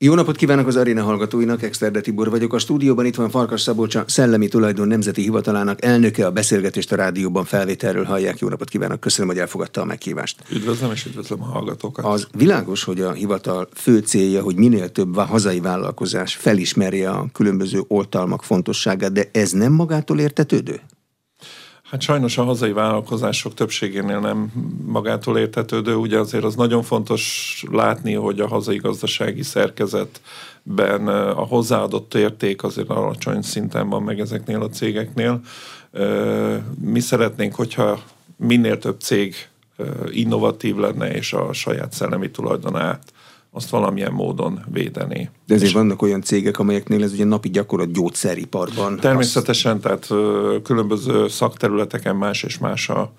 Jó napot kívánok az aréna hallgatóinak, Exterde Tibor vagyok. A stúdióban itt van Farkas Szabolcsa, Szellemi Tulajdon Nemzeti Hivatalának elnöke. A beszélgetést a rádióban felvételről hallják. Jó napot kívánok, köszönöm, hogy elfogadta a meghívást. Üdvözlöm és üdvözlöm a hallgatókat. Az világos, hogy a hivatal fő célja, hogy minél több hazai vállalkozás felismerje a különböző oltalmak fontosságát, de ez nem magától értetődő? Hát sajnos a hazai vállalkozások többségénél nem magától értetődő, ugye azért az nagyon fontos látni, hogy a hazai gazdasági szerkezetben a hozzáadott érték azért alacsony szinten van meg ezeknél a cégeknél. Mi szeretnénk, hogyha minél több cég innovatív lenne, és a saját szellemi tulajdonát azt valamilyen módon védeni. De ezért vannak olyan cégek, amelyeknél ez ugye napi gyakorlat gyógyszeriparban. Természetesen, azt... tehát különböző szakterületeken más és más a,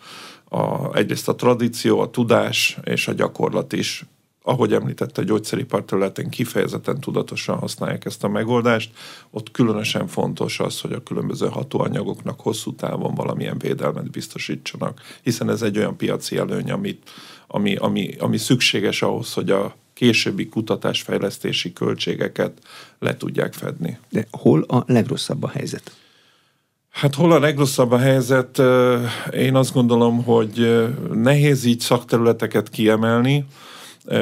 a, egyrészt a tradíció, a tudás és a gyakorlat is. Ahogy említette, a gyógyszeripar területen kifejezetten tudatosan használják ezt a megoldást. Ott különösen fontos az, hogy a különböző hatóanyagoknak hosszú távon valamilyen védelmet biztosítsanak, hiszen ez egy olyan piaci előny, amit, ami, ami, ami szükséges ahhoz, hogy a későbbi kutatásfejlesztési költségeket le tudják fedni. De hol a legrosszabb a helyzet? Hát hol a legrosszabb a helyzet? Én azt gondolom, hogy nehéz így szakterületeket kiemelni,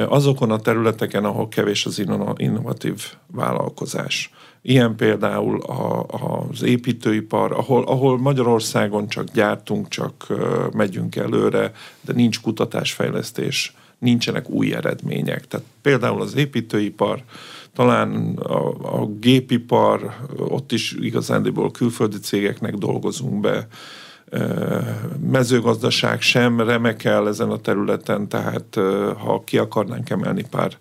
azokon a területeken, ahol kevés az innovatív vállalkozás. Ilyen például a, az építőipar, ahol, ahol Magyarországon csak gyártunk, csak megyünk előre, de nincs kutatásfejlesztés nincsenek új eredmények. Tehát például az építőipar, talán a, a gépipar, ott is igazándiból külföldi cégeknek dolgozunk be, mezőgazdaság sem remekel ezen a területen, tehát ha ki akarnánk emelni pár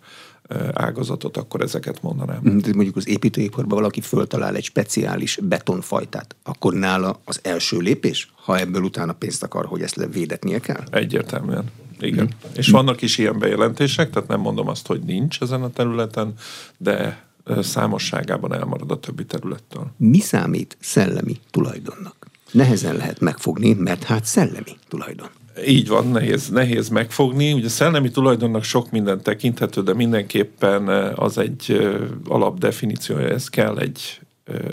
ágazatot, akkor ezeket mondanám. De mm, mondjuk az építőiparban valaki föltalál egy speciális betonfajtát, akkor nála az első lépés, ha ebből utána pénzt akar, hogy ezt védetnie kell? Egyértelműen igen. Mm. És vannak is ilyen bejelentések, tehát nem mondom azt, hogy nincs ezen a területen, de számosságában elmarad a többi területtől. Mi számít szellemi tulajdonnak? Nehezen lehet megfogni, mert hát szellemi tulajdon. Így van, nehéz, nehéz megfogni. Ugye szellemi tulajdonnak sok minden tekinthető, de mindenképpen az egy alapdefiníciója, ez kell egy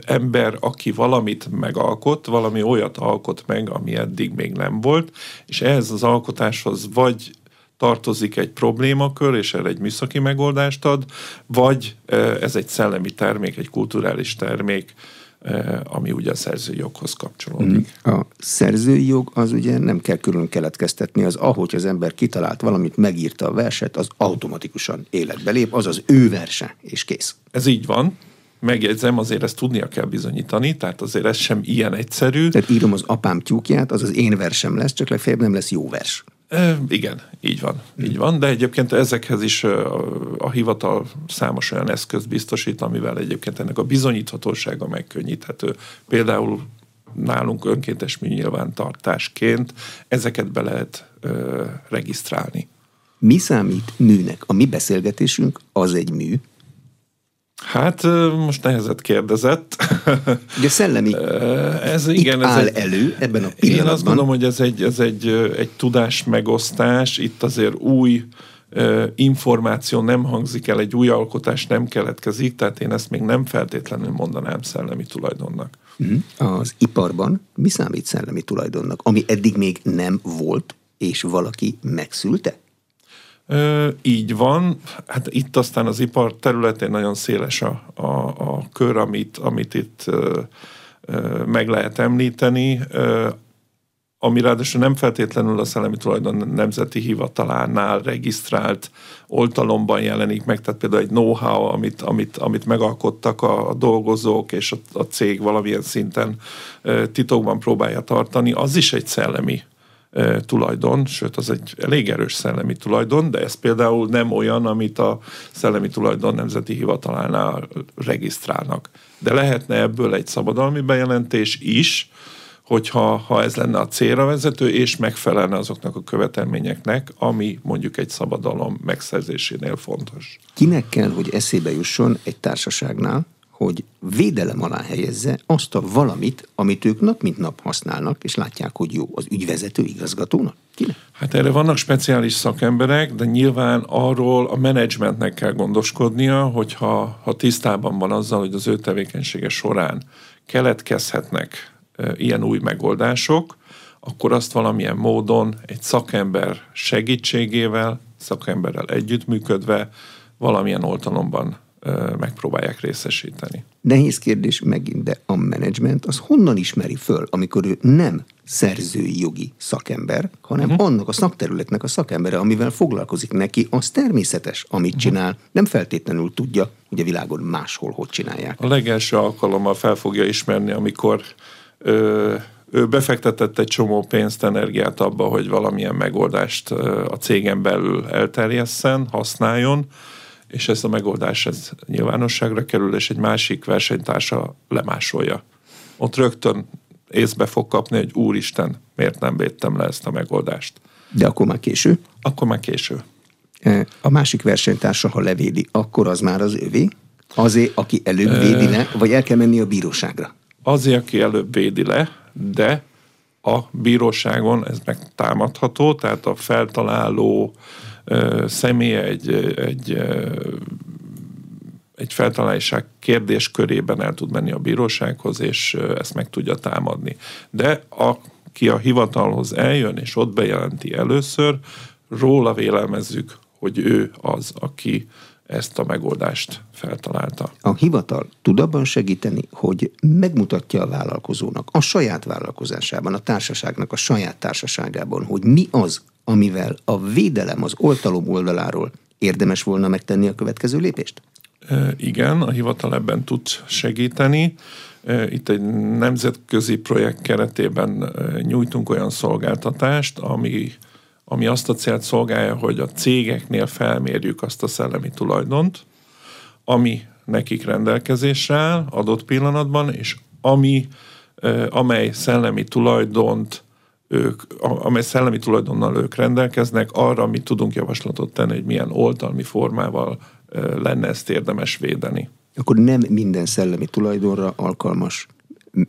ember, aki valamit megalkot, valami olyat alkot meg, ami eddig még nem volt, és ehhez az alkotáshoz vagy tartozik egy problémakör, és erre egy műszaki megoldást ad, vagy ez egy szellemi termék, egy kulturális termék, ami ugye a szerzői joghoz kapcsolódik. Mm. A szerzői jog az ugye nem kell külön keletkeztetni, az ahogy az ember kitalált valamit, megírta a verset, az automatikusan életbe lép, az az ő verse, és kész. Ez így van, megjegyzem, azért ezt tudnia kell bizonyítani, tehát azért ez sem ilyen egyszerű. Tehát írom az apám tyúkját, az az én versem lesz, csak legfeljebb nem lesz jó vers. E, igen, így van, így van, de egyébként ezekhez is a, a hivatal számos olyan eszközt biztosít, amivel egyébként ennek a bizonyíthatósága megkönnyíthető. Például nálunk önkéntes műnyilvántartásként ezeket be lehet ö, regisztrálni. Mi számít műnek? A mi beszélgetésünk az egy mű, Hát most nehezet kérdezett. Ugye szellemi ez, igen, Itt ez áll egy, elő ebben a pillanatban. Én azt gondolom, hogy ez egy, ez egy, egy tudás megosztás. Itt azért új információ nem hangzik el, egy új alkotás nem keletkezik, tehát én ezt még nem feltétlenül mondanám szellemi tulajdonnak. Mhm. Az iparban mi számít szellemi tulajdonnak, ami eddig még nem volt, és valaki megszülte? Így van. Hát itt aztán az ipar területén nagyon széles a, a, a kör, amit, amit itt ö, ö, meg lehet említeni, ö, ami ráadásul nem feltétlenül a Szellemi Tulajdon Nemzeti Hivatalánál regisztrált oltalomban jelenik meg, tehát például egy know-how, amit, amit, amit megalkottak a, a dolgozók és a, a cég valamilyen szinten titokban próbálja tartani, az is egy szellemi tulajdon, sőt az egy elég erős szellemi tulajdon, de ez például nem olyan, amit a Szellemi Tulajdon Nemzeti Hivatalánál regisztrálnak. De lehetne ebből egy szabadalmi bejelentés is, hogyha ha ez lenne a célra vezető, és megfelelne azoknak a követelményeknek, ami mondjuk egy szabadalom megszerzésénél fontos. Kinek kell, hogy eszébe jusson egy társaságnál, hogy védelem alá helyezze azt a valamit, amit ők nap mint nap használnak, és látják, hogy jó az ügyvezető igazgatónak? Kinek? Hát erre vannak speciális szakemberek, de nyilván arról a menedzsmentnek kell gondoskodnia, hogyha ha tisztában van azzal, hogy az ő tevékenysége során keletkezhetnek ilyen új megoldások, akkor azt valamilyen módon egy szakember segítségével, szakemberrel együttműködve valamilyen oltalomban megpróbálják részesíteni. Nehéz kérdés megint, de a menedzsment az honnan ismeri föl, amikor ő nem szerzői jogi szakember, hanem uh-huh. annak a szakterületnek a szakembere, amivel foglalkozik neki, az természetes, amit uh-huh. csinál, nem feltétlenül tudja, hogy a világon máshol hogy csinálják. A legelső alkalommal fel fogja ismerni, amikor ö, ő befektetett egy csomó pénzt, energiát abba, hogy valamilyen megoldást a cégen belül elterjesszen, használjon, és ez a megoldás ez nyilvánosságra kerül, és egy másik versenytársa lemásolja. Ott rögtön észbe fog kapni, hogy úristen, miért nem védtem le ezt a megoldást. De akkor már késő? Akkor már késő. E, a másik versenytársa, ha levédi, akkor az már az övé? Azért, aki előbb védi le, vagy el kell menni a bíróságra? Azért, aki előbb védi le, de a bíróságon ez megtámadható, tehát a feltaláló személy egy, egy, egy feltalálásság kérdéskörében el tud menni a bírósághoz, és ezt meg tudja támadni. De aki a hivatalhoz eljön, és ott bejelenti először, róla vélelmezzük, hogy ő az, aki ezt a megoldást feltalálta. A hivatal tud abban segíteni, hogy megmutatja a vállalkozónak a saját vállalkozásában, a társaságnak a saját társaságában, hogy mi az, amivel a védelem az oltalom oldaláról érdemes volna megtenni a következő lépést? Igen, a hivatal ebben tud segíteni. Itt egy nemzetközi projekt keretében nyújtunk olyan szolgáltatást, ami, ami azt a célt szolgálja, hogy a cégeknél felmérjük azt a szellemi tulajdont, ami nekik rendelkezésre áll adott pillanatban, és ami, amely szellemi tulajdont ők, amely szellemi tulajdonnal ők rendelkeznek, arra mi tudunk javaslatot tenni, hogy milyen oltalmi formával lenne ezt érdemes védeni. Akkor nem minden szellemi tulajdonra alkalmas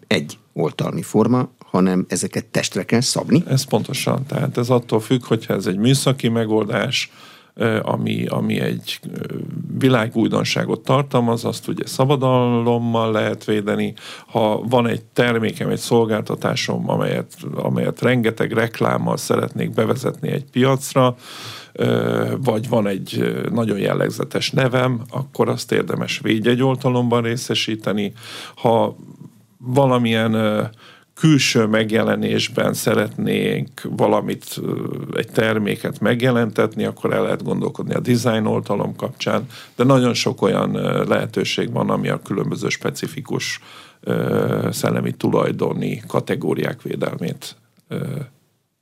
egy oltalmi forma, hanem ezeket testre kell szabni? Ez pontosan. Tehát ez attól függ, hogyha ez egy műszaki megoldás, ami, ami egy világújdonságot tartalmaz, azt ugye szabadalommal lehet védeni. Ha van egy termékem, egy szolgáltatásom, amelyet, amelyet rengeteg reklámmal szeretnék bevezetni egy piacra, vagy van egy nagyon jellegzetes nevem, akkor azt érdemes védjegyoltalomban részesíteni. Ha valamilyen külső megjelenésben szeretnénk valamit, egy terméket megjelentetni, akkor el lehet gondolkodni a design oltalom kapcsán, de nagyon sok olyan lehetőség van, ami a különböző specifikus szellemi tulajdoni kategóriák védelmét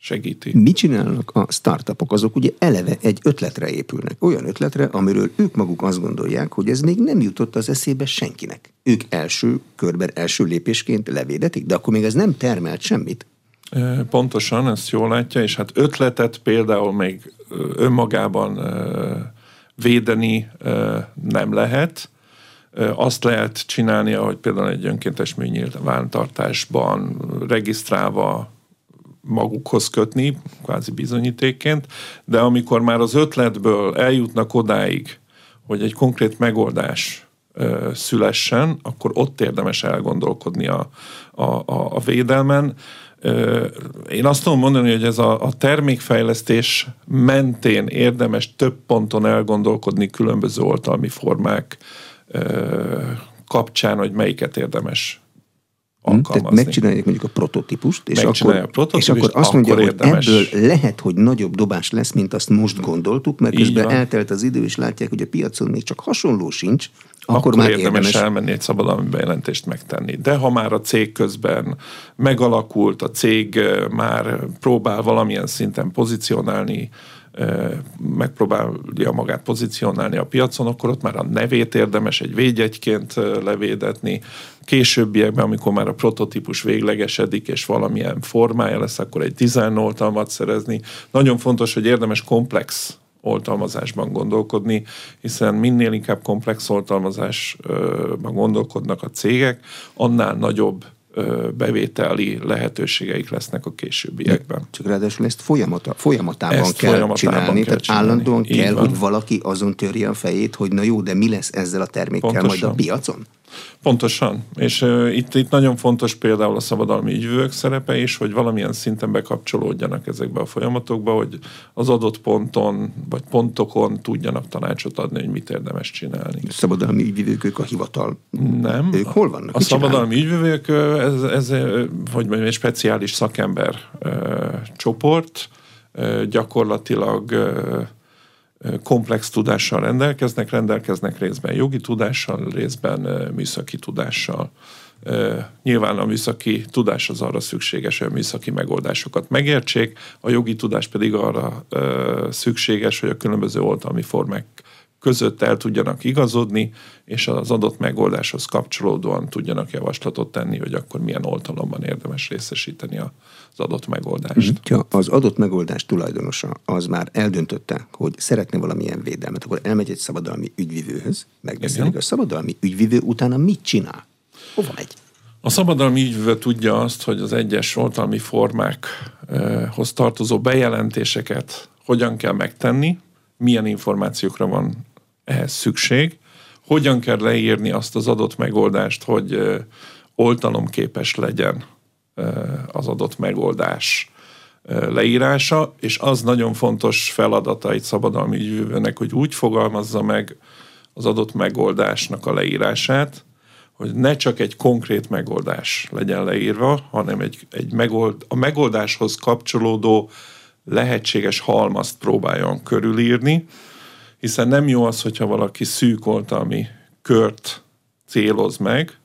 segíti. Mit csinálnak a startupok? Azok ugye eleve egy ötletre épülnek. Olyan ötletre, amiről ők maguk azt gondolják, hogy ez még nem jutott az eszébe senkinek. Ők első körben, első lépésként levédetik, de akkor még ez nem termelt semmit. Pontosan, ezt jól látja, és hát ötletet például még önmagában védeni nem lehet. Azt lehet csinálni, ahogy például egy önkéntes műnyilvántartásban regisztrálva magukhoz kötni, kvázi bizonyítékként, de amikor már az ötletből eljutnak odáig, hogy egy konkrét megoldás ö, szülessen, akkor ott érdemes elgondolkodni a, a, a, a védelmen. Ö, én azt tudom mondani, hogy ez a, a termékfejlesztés mentén érdemes több ponton elgondolkodni különböző oltalmi formák ö, kapcsán, hogy melyiket érdemes alkalmazni. Tehát megcsinálják mondjuk a prototípust, és akkor, a prototípust, és akkor azt mondja, akkor hogy ebből lehet, hogy nagyobb dobás lesz, mint azt most gondoltuk, mert közben eltelt az idő, és látják, hogy a piacon még csak hasonló sincs, akkor, akkor már érdemes, érdemes elmenni egy szabadalmi bejelentést megtenni. De ha már a cég közben megalakult, a cég már próbál valamilyen szinten pozícionálni megpróbálja magát pozícionálni a piacon, akkor ott már a nevét érdemes egy védjegyként levédetni. Későbbiekben, amikor már a prototípus véglegesedik, és valamilyen formája lesz, akkor egy design oltalmat szerezni. Nagyon fontos, hogy érdemes komplex oltalmazásban gondolkodni, hiszen minél inkább komplex oltalmazásban gondolkodnak a cégek, annál nagyobb bevételi lehetőségeik lesznek a későbbiekben. Csak ráadásul ezt folyamata, folyamatában ezt kell folyamatában csinálni, kell tehát csinálni. állandóan Így kell, van. hogy valaki azon törje a fejét, hogy na jó, de mi lesz ezzel a termékkel Pontosan. majd a piacon? Pontosan. És uh, itt, itt nagyon fontos például a szabadalmi ügyvők szerepe is, hogy valamilyen szinten bekapcsolódjanak ezekbe a folyamatokba, hogy az adott ponton vagy pontokon tudjanak tanácsot adni, hogy mit érdemes csinálni. A szabadalmi ügyvívők, ők a hivatal. Nem. Ők hol vannak? A szabadalmi ügyvívők, ez, ez, hogy mondjam, egy speciális szakember uh, csoport, uh, gyakorlatilag uh, komplex tudással rendelkeznek, rendelkeznek részben jogi tudással, részben műszaki tudással. Nyilván a műszaki tudás az arra szükséges, hogy a műszaki megoldásokat megértsék, a jogi tudás pedig arra szükséges, hogy a különböző oltalmi formák között el tudjanak igazodni, és az adott megoldáshoz kapcsolódóan tudjanak javaslatot tenni, hogy akkor milyen oltalomban érdemes részesíteni az adott megoldást. Ha az adott megoldás tulajdonosa az már eldöntötte, hogy szeretne valamilyen védelmet, akkor elmegy egy szabadalmi ügyvivőhöz, megbeszélik a szabadalmi ügyvivő, utána mit csinál? Hova megy? A szabadalmi ügyvivő tudja azt, hogy az egyes oltalmi formákhoz tartozó bejelentéseket hogyan kell megtenni, milyen információkra van ehhez szükség, hogyan kell leírni azt az adott megoldást, hogy oltalomképes legyen az adott megoldás leírása, és az nagyon fontos feladata egy szabadalmi ügyvőnek, hogy úgy fogalmazza meg az adott megoldásnak a leírását, hogy ne csak egy konkrét megoldás legyen leírva, hanem egy, egy megold, a megoldáshoz kapcsolódó lehetséges halmazt próbáljon körülírni, hiszen nem jó az, hogyha valaki szűk oltalmi kört céloz meg,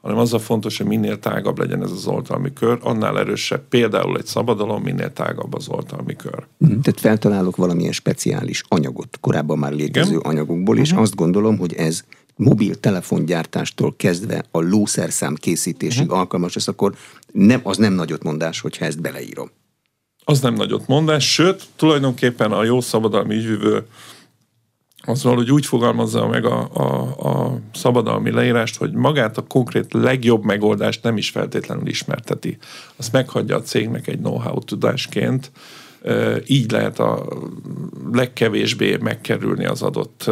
hanem az a fontos, hogy minél tágabb legyen ez az oltalmi kör, annál erősebb például egy szabadalom, minél tágabb az oltalmi kör. Mm, tehát feltalálok valamilyen speciális anyagot, korábban már létező Igen? anyagokból, és uh-huh. azt gondolom, hogy ez mobiltelefongyártástól kezdve a lószerszám készítésig uh-huh. alkalmas, ez akkor nem, az nem nagyot mondás, hogyha ezt beleírom. Az nem nagyot mondás, sőt, tulajdonképpen a jó szabadalmi ügyvívő az valahogy úgy fogalmazza meg a, a, a szabadalmi leírást, hogy magát a konkrét legjobb megoldást nem is feltétlenül ismerteti. Azt meghagyja a cégnek egy know-how tudásként, így lehet a legkevésbé megkerülni az adott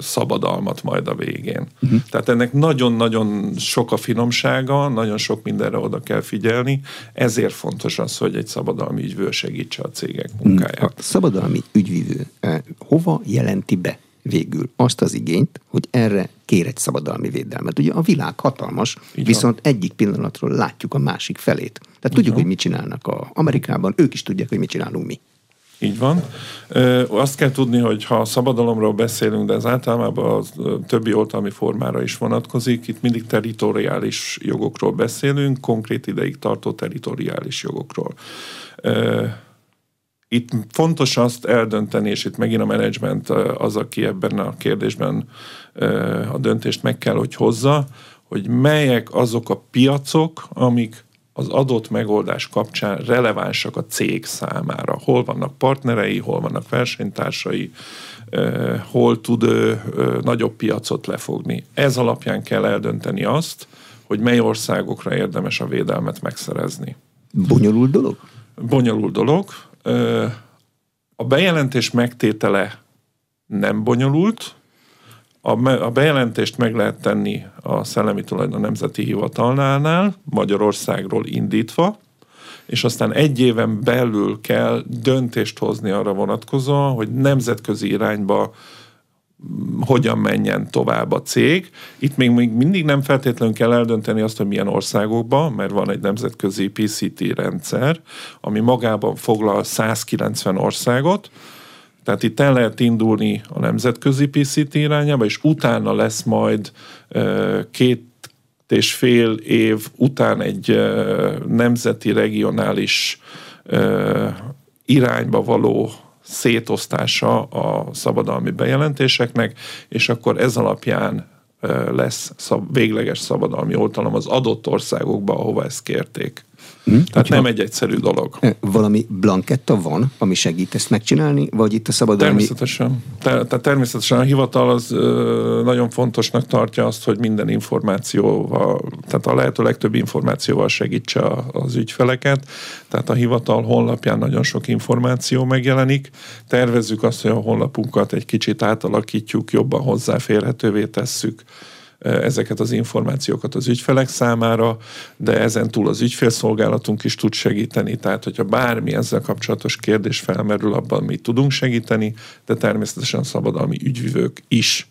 szabadalmat majd a végén. Uh-huh. Tehát ennek nagyon-nagyon sok a finomsága, nagyon sok mindenre oda kell figyelni, ezért fontos az, hogy egy szabadalmi ügyvő segítse a cégek munkáját. A szabadalmi ügyvívő hova jelenti be végül azt az igényt, hogy erre kér egy szabadalmi védelmet. Ugye a világ hatalmas, Így viszont van. egyik pillanatról látjuk a másik felét. Tehát Így tudjuk, van. hogy mit csinálnak a Amerikában, ők is tudják, hogy mit csinálunk mi. Így van. Ö, azt kell tudni, hogy ha szabadalomról beszélünk, de ez általában a többi oltalmi formára is vonatkozik, itt mindig teritoriális jogokról beszélünk, konkrét ideig tartó teritoriális jogokról. Ö, itt fontos azt eldönteni, és itt megint a menedzsment az, aki ebben a kérdésben a döntést meg kell, hogy hozza, hogy melyek azok a piacok, amik az adott megoldás kapcsán relevánsak a cég számára. Hol vannak partnerei, hol vannak versenytársai, hol tud ő nagyobb piacot lefogni. Ez alapján kell eldönteni azt, hogy mely országokra érdemes a védelmet megszerezni. Bonyolult dolog? Bonyolult dolog a bejelentés megtétele nem bonyolult, a bejelentést meg lehet tenni a Szellemi Tulajdon Nemzeti Hivatalnál, Magyarországról indítva, és aztán egy éven belül kell döntést hozni arra vonatkozóan, hogy nemzetközi irányba hogyan menjen tovább a cég. Itt még, még mindig nem feltétlenül kell eldönteni azt, hogy milyen országokban, mert van egy nemzetközi PCT rendszer, ami magában foglal 190 országot, tehát itt el lehet indulni a nemzetközi PCT irányába, és utána lesz majd két és fél év után egy nemzeti, regionális irányba való szétosztása a szabadalmi bejelentéseknek, és akkor ez alapján lesz szab, végleges szabadalmi oltalom az adott országokba, ahova ezt kérték. Hm? Tehát Hogyha nem egy egyszerű dolog. Valami blanketta van, ami segít ezt megcsinálni, vagy itt a szabadalmi... Természetesen. Te, tehát természetesen a hivatal az ö, nagyon fontosnak tartja azt, hogy minden információval, tehát a lehető legtöbb információval segítse az ügyfeleket. Tehát a hivatal honlapján nagyon sok információ megjelenik. Tervezzük azt, hogy a honlapunkat egy kicsit átalakítjuk, jobban hozzáférhetővé tesszük ezeket az információkat az ügyfelek számára, de ezen túl az ügyfélszolgálatunk is tud segíteni, tehát hogyha bármi ezzel kapcsolatos kérdés felmerül, abban mi tudunk segíteni, de természetesen szabadalmi ügyvivők is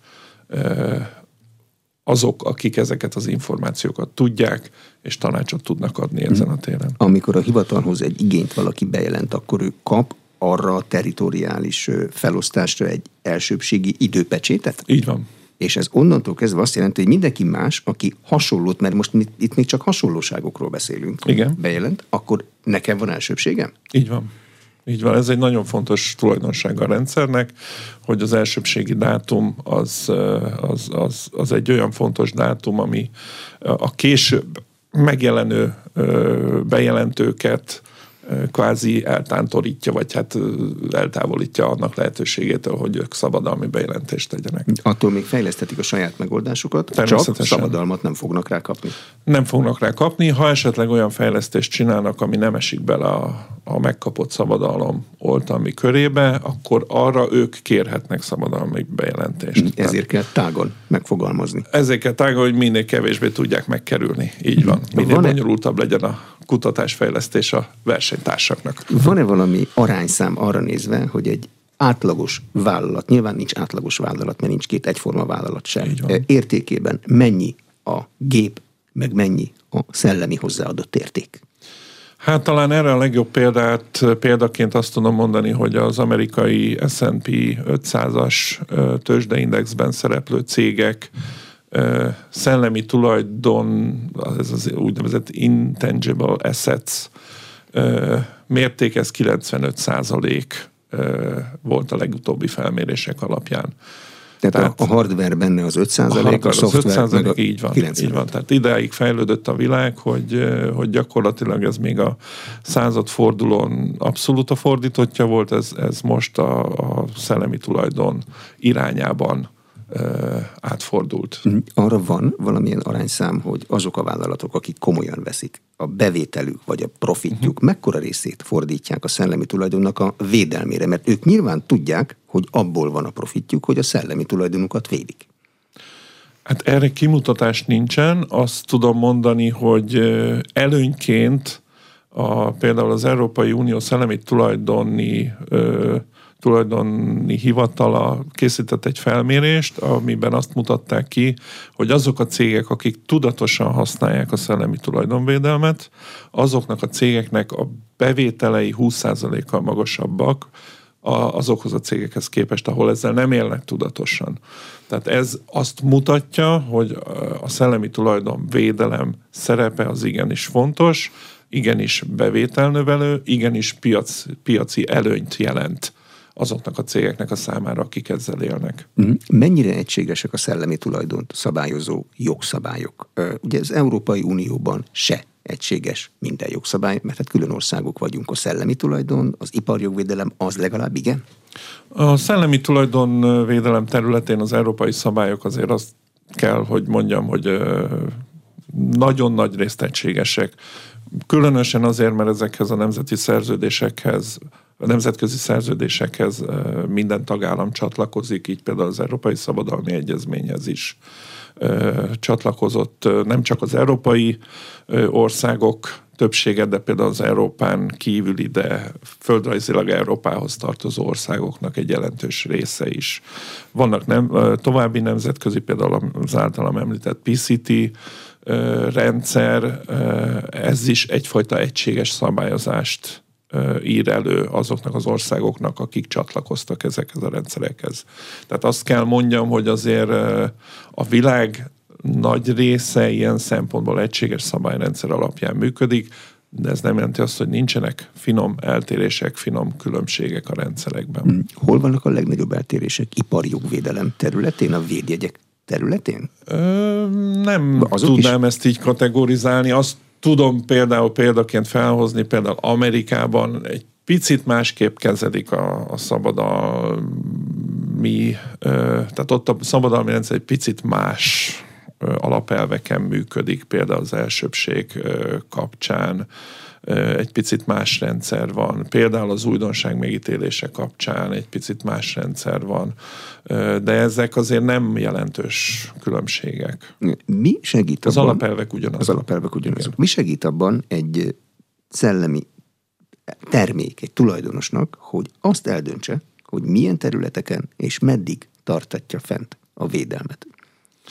azok, akik ezeket az információkat tudják, és tanácsot tudnak adni ezen a téren. Amikor a hivatalhoz egy igényt valaki bejelent, akkor ő kap arra a teritoriális felosztásra egy elsőbségi időpecsétet? Így van. És ez onnantól kezdve azt jelenti, hogy mindenki más, aki hasonlót, mert most itt még csak hasonlóságokról beszélünk, Igen. bejelent, akkor nekem van elsőbségem? Így van. Így van, ez egy nagyon fontos tulajdonság a rendszernek, hogy az elsőbségi dátum az, az, az, az egy olyan fontos dátum, ami a később megjelenő bejelentőket kvázi eltántorítja, vagy hát eltávolítja annak lehetőségétől, hogy ők szabadalmi bejelentést tegyenek. Attól még fejlesztetik a saját megoldásukat, csak szabadalmat nem fognak rá kapni. Nem fognak rá kapni, ha esetleg olyan fejlesztést csinálnak, ami nem esik bele a, a megkapott szabadalom oltalmi körébe, akkor arra ők kérhetnek szabadalmi bejelentést. Ezért Tehát, kell tágon megfogalmazni. Ezért kell tágon, hogy minél kevésbé tudják megkerülni. Így van. Minél van bonyolultabb legyen a kutatásfejlesztés a versenytársaknak. Van-e valami arányszám arra nézve, hogy egy átlagos vállalat, nyilván nincs átlagos vállalat, mert nincs két egyforma vállalat sem, értékében mennyi a gép, meg mennyi a szellemi hozzáadott érték? Hát talán erre a legjobb példát, példaként azt tudom mondani, hogy az amerikai S&P 500-as tőzsdeindexben szereplő cégek szellemi tulajdon, ez az úgynevezett intangible assets mérték, ez 95 százalék volt a legutóbbi felmérések alapján. Tehát, Tehát a, hardware benne az 5 százalék, a, a szoftver az 5 meg a így van, 95. így van. Tehát idáig fejlődött a világ, hogy, hogy gyakorlatilag ez még a századfordulón abszolút a fordítottja volt, ez, ez most a, a szellemi tulajdon irányában átfordult. Mhm. Arra van valamilyen arányszám, hogy azok a vállalatok, akik komolyan veszik a bevételük vagy a profitjuk, uh-huh. mekkora részét fordítják a szellemi tulajdonnak a védelmére, mert ők nyilván tudják, hogy abból van a profitjuk, hogy a szellemi tulajdonukat védik. Hát erre kimutatás nincsen. Azt tudom mondani, hogy előnyként a, például az Európai Unió szellemi tulajdoni ö, tulajdoni hivatala készített egy felmérést, amiben azt mutatták ki, hogy azok a cégek, akik tudatosan használják a szellemi tulajdonvédelmet, azoknak a cégeknek a bevételei 20%-kal magasabbak, azokhoz a cégekhez képest, ahol ezzel nem élnek tudatosan. Tehát ez azt mutatja, hogy a szellemi tulajdonvédelem szerepe az igenis fontos, igenis bevételnövelő, igenis piac, piaci előnyt jelent azoknak a cégeknek a számára, akik ezzel élnek. Mhm. Mennyire egységesek a szellemi tulajdont szabályozó jogszabályok? Ugye az Európai Unióban se egységes minden jogszabály, mert hát külön országok vagyunk. A szellemi tulajdon, az iparjogvédelem az legalább igen? A szellemi tulajdonvédelem területén az európai szabályok azért azt kell, hogy mondjam, hogy nagyon nagy részt egységesek. Különösen azért, mert ezekhez a nemzeti szerződésekhez a nemzetközi szerződésekhez minden tagállam csatlakozik, így például az Európai Szabadalmi Egyezményhez is csatlakozott nem csak az európai országok többsége, de például az Európán kívüli, de földrajzilag Európához tartozó országoknak egy jelentős része is. Vannak nem, további nemzetközi, például az általam említett PCT rendszer, ez is egyfajta egységes szabályozást ír elő azoknak az országoknak, akik csatlakoztak ezekhez a rendszerekhez. Tehát azt kell mondjam, hogy azért a világ nagy része ilyen szempontból egységes szabályrendszer alapján működik, de ez nem jelenti azt, hogy nincsenek finom eltérések, finom különbségek a rendszerekben. Hmm. Hol vannak a legnagyobb eltérések? Ipari jogvédelem területén, a védjegyek területén? Ö, nem Azok tudnám is? ezt így kategorizálni. Azt tudom például példaként felhozni, például Amerikában egy picit másképp kezelik a, a szabadalmi, tehát ott a szabadalmi rendszer egy picit más alapelveken működik, például az elsőbség kapcsán egy picit más rendszer van. Például az újdonság megítélése kapcsán egy picit más rendszer van. De ezek azért nem jelentős különbségek. Mi segít abban? Az alapelvek ugyanazok. Az alapelvek ugyanazok. Mi segít abban egy szellemi termék, egy tulajdonosnak, hogy azt eldöntse, hogy milyen területeken és meddig tartatja fent a védelmet.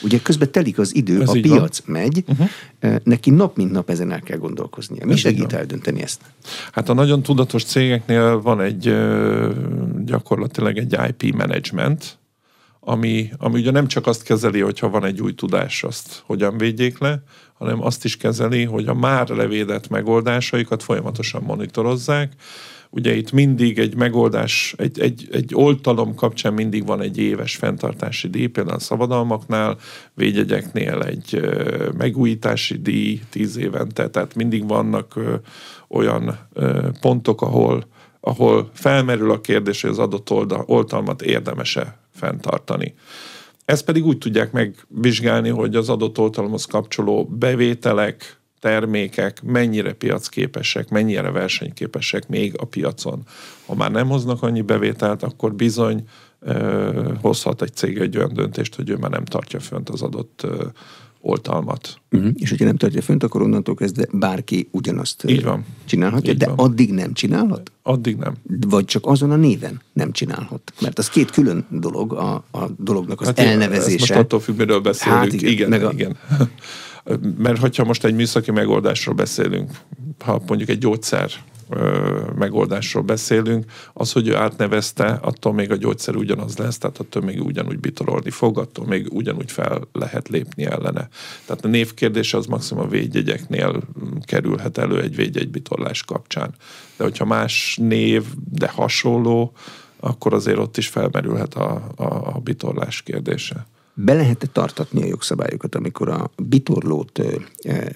Ugye közben telik az idő, Ez a piac van. megy, uh-huh. neki nap mint nap ezen el kell gondolkoznia. Mi Ez segít eldönteni ezt? Hát a nagyon tudatos cégeknél van egy gyakorlatilag egy IP management, ami, ami ugye nem csak azt kezeli, hogyha van egy új tudás, azt hogyan védjék le, hanem azt is kezeli, hogy a már levédett megoldásaikat folyamatosan monitorozzák, Ugye itt mindig egy megoldás, egy, egy, egy oltalom kapcsán mindig van egy éves fenntartási díj, például a szabadalmaknál, védjegyeknél egy megújítási díj tíz évente, tehát mindig vannak olyan pontok, ahol, ahol felmerül a kérdés, hogy az adott oldal, oltalmat érdemese fenntartani. Ezt pedig úgy tudják megvizsgálni, hogy az adott oltalomhoz kapcsoló bevételek, termékek mennyire piacképesek, mennyire versenyképesek még a piacon. Ha már nem hoznak annyi bevételt, akkor bizony ö, hozhat egy cég egy olyan döntést, hogy ő már nem tartja fönt az adott ö, oltalmat. Uh-huh. És hogyha nem tartja fönt, akkor onnantól kezdve bárki ugyanazt Így van. csinálhatja, Így de van. addig nem csinálhat? Addig nem. Vagy csak azon a néven nem csinálhat? Mert az két külön dolog, a, a dolognak az hát elnevezése. Ezt most attól függ, miről beszélünk. Hát igen, igen. Meg a, igen. Mert hogyha most egy műszaki megoldásról beszélünk, ha mondjuk egy gyógyszer megoldásról beszélünk, az, hogy ő átnevezte, attól még a gyógyszer ugyanaz lesz, tehát attól még ugyanúgy bitorolni fog, attól még ugyanúgy fel lehet lépni ellene. Tehát a névkérdés az maximum a védjegyeknél kerülhet elő egy védjegybitorlás kapcsán. De hogyha más név, de hasonló, akkor azért ott is felmerülhet a, a, a bitorlás kérdése be lehet tartatni a jogszabályokat, amikor a bitorlót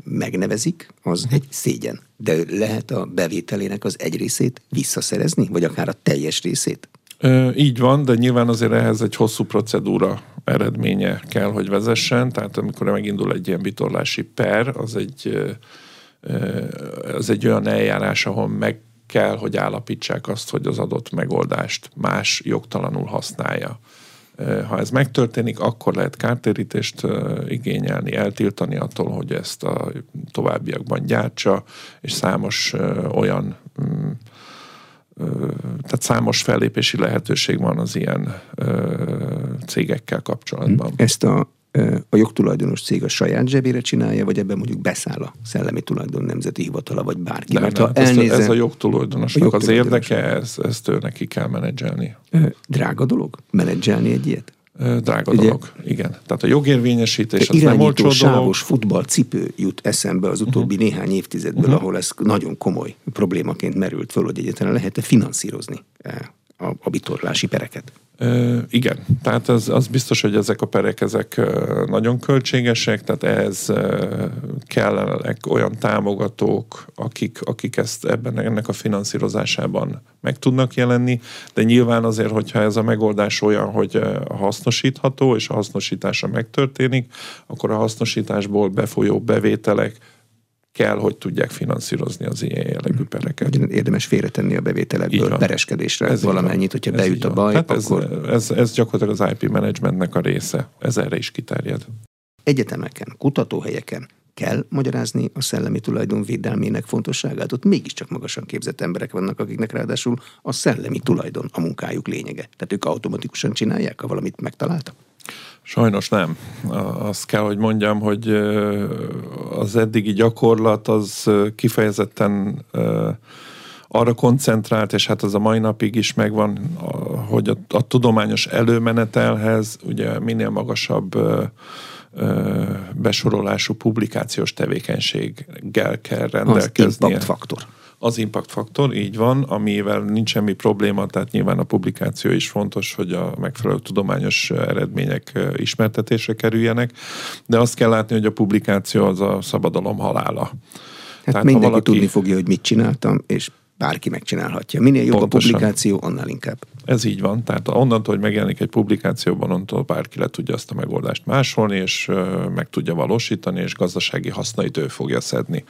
megnevezik, az egy szégyen. De lehet a bevételének az egy részét visszaszerezni, vagy akár a teljes részét? Ö, így van, de nyilván azért ehhez egy hosszú procedúra eredménye kell, hogy vezessen, tehát amikor megindul egy ilyen bitorlási per, az egy, az egy olyan eljárás, ahol meg kell, hogy állapítsák azt, hogy az adott megoldást más jogtalanul használja. Ha ez megtörténik, akkor lehet kártérítést igényelni, eltiltani attól, hogy ezt a továbbiakban gyártsa, és számos olyan mm, tehát számos fellépési lehetőség van az ilyen cégekkel kapcsolatban. Ezt a a jogtulajdonos cég a saját zsebére csinálja, vagy ebben mondjuk beszáll a szellemi tulajdon nemzeti hivatala, vagy bárki. Nem, Mert nem, ha elnézze... ez, a jogtulajdonosnak a az érdeke, ez, ezt ő neki kell menedzselni. Drága dolog menedzselni egy ilyet? drága Ugye, dolog. Igen. Tehát a jogérvényesítés az nem olcsó dolog. sávos futballcipő jut eszembe az utóbbi uh-huh. néhány évtizedből, uh-huh. ahol ez nagyon komoly problémaként merült föl, hogy egyáltalán lehet-e finanszírozni a, a bitorlási pereket. Igen, tehát az, az biztos, hogy ezek a perek ezek nagyon költségesek, tehát ehhez kellenek olyan támogatók, akik, akik ezt ebben ennek a finanszírozásában meg tudnak jelenni, de nyilván azért, hogyha ez a megoldás olyan, hogy hasznosítható, és a hasznosítása megtörténik, akkor a hasznosításból befolyó bevételek kell, hogy tudják finanszírozni az ilyen jellegű pereket. Érdemes félretenni a bevételekből pereskedésre ez valamennyit, hogyha ez bejut a baj, hát akkor... Ez, ez, ez gyakorlatilag az IP managementnek a része. Ez erre is kiterjed. Egyetemeken, kutatóhelyeken kell magyarázni a szellemi tulajdon védelmének fontosságát. Ott mégiscsak magasan képzett emberek vannak, akiknek ráadásul a szellemi tulajdon a munkájuk lényege. Tehát ők automatikusan csinálják, ha valamit megtaláltak. Sajnos nem. Azt kell, hogy mondjam, hogy az eddigi gyakorlat az kifejezetten arra koncentrált, és hát az a mai napig is megvan, hogy a, a tudományos előmenetelhez ugye minél magasabb besorolású publikációs tevékenységgel kell rendelkeznie. Az faktor az impact faktor, így van, amivel nincs semmi probléma, tehát nyilván a publikáció is fontos, hogy a megfelelő tudományos eredmények ismertetésre kerüljenek, de azt kell látni, hogy a publikáció az a szabadalom halála. Hát Tehát, mindenki valaki... tudni fogja, hogy mit csináltam, és bárki megcsinálhatja. Minél jobb Pontosan. a publikáció, annál inkább. Ez így van. Tehát onnantól, hogy megjelenik egy publikációban, onnantól bárki le tudja azt a megoldást másolni, és meg tudja valósítani, és gazdasági hasznait ő fogja szedni.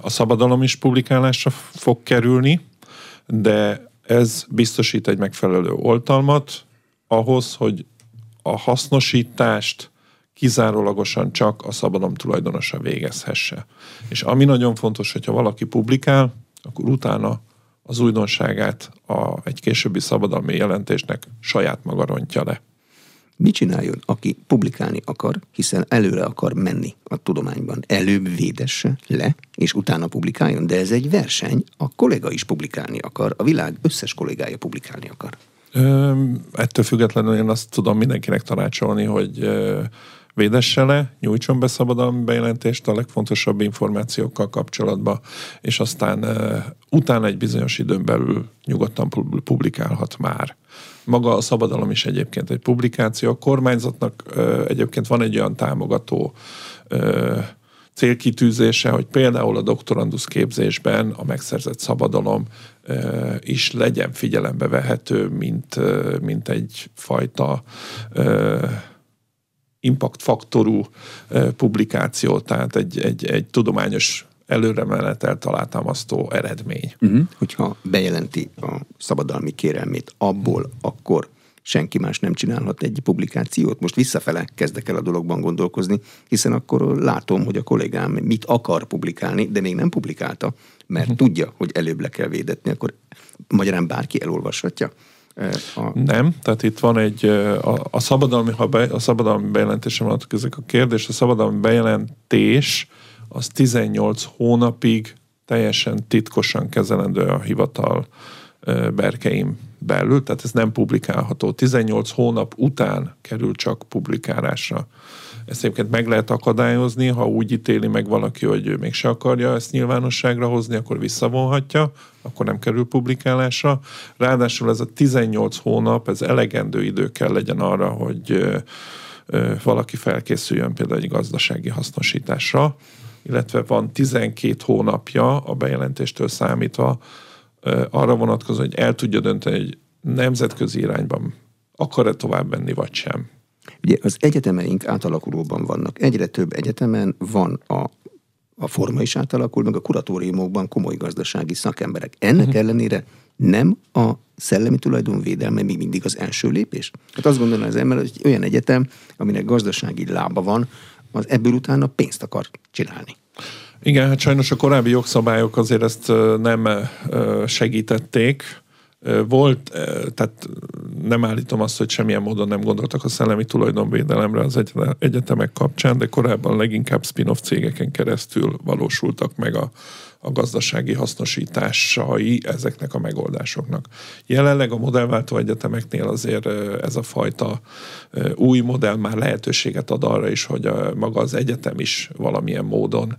A szabadalom is publikálásra fog kerülni, de ez biztosít egy megfelelő oltalmat ahhoz, hogy a hasznosítást kizárólagosan csak a szabadalom tulajdonosa végezhesse. És ami nagyon fontos, hogyha valaki publikál, akkor utána az újdonságát a, egy későbbi szabadalmi jelentésnek saját maga rontja le. Mit csináljon, aki publikálni akar, hiszen előre akar menni a tudományban? Előbb védesse le, és utána publikáljon, de ez egy verseny, a kolléga is publikálni akar, a világ összes kollégája publikálni akar. Ö, ettől függetlenül én azt tudom mindenkinek tanácsolni, hogy ö, védesse le, nyújtson be szabadalmi bejelentést a legfontosabb információkkal kapcsolatban, és aztán utána egy bizonyos időn belül nyugodtan publikálhat már. Maga a szabadalom is egyébként egy publikáció. A kormányzatnak egyébként van egy olyan támogató célkitűzése, hogy például a doktorandusz képzésben a megszerzett szabadalom is legyen figyelembe vehető, mint, mint egyfajta impact faktorú publikáció, tehát egy, egy, egy tudományos előre menetel alátámasztó eredmény. Uh-huh. Hogyha bejelenti a szabadalmi kérelmét abból, akkor senki más nem csinálhat egy publikációt. Most visszafele kezdek el a dologban gondolkozni, hiszen akkor látom, hogy a kollégám mit akar publikálni, de még nem publikálta, mert uh-huh. tudja, hogy előbb le kell védetni, akkor magyarán bárki elolvashatja. A... Nem, tehát itt van egy, a, a szabadalmi, ha be, a szabadalmi bejelentése vonatkozik a kérdés, a szabadalmi bejelentés az 18 hónapig teljesen titkosan kezelendő a hivatal berkeim belül, tehát ez nem publikálható. 18 hónap után kerül csak publikálásra. Ezt egyébként meg lehet akadályozni, ha úgy ítéli meg valaki, hogy ő mégse akarja ezt nyilvánosságra hozni, akkor visszavonhatja, akkor nem kerül publikálásra. Ráadásul ez a 18 hónap, ez elegendő idő kell legyen arra, hogy valaki felkészüljön például egy gazdasági hasznosításra, illetve van 12 hónapja a bejelentéstől számítva arra vonatkozó, hogy el tudja dönteni, hogy nemzetközi irányban akar-e tovább menni, vagy sem. Ugye az egyetemeink átalakulóban vannak. Egyre több egyetemen van a a forma is átalakul, meg a kuratóriumokban komoly gazdasági szakemberek. Ennek uh-huh. ellenére nem a szellemi tulajdonvédelme még mindig az első lépés? Hát azt gondolom az ember, hogy olyan egyetem, aminek gazdasági lába van, az ebből utána pénzt akar csinálni. Igen, hát sajnos a korábbi jogszabályok azért ezt nem segítették. Volt, tehát nem állítom azt, hogy semmilyen módon nem gondoltak a szellemi tulajdonvédelemre az egyetemek kapcsán, de korábban leginkább spin-off cégeken keresztül valósultak meg a, a gazdasági hasznosításai ezeknek a megoldásoknak. Jelenleg a modellváltó egyetemeknél azért ez a fajta új modell már lehetőséget ad arra is, hogy a, maga az egyetem is valamilyen módon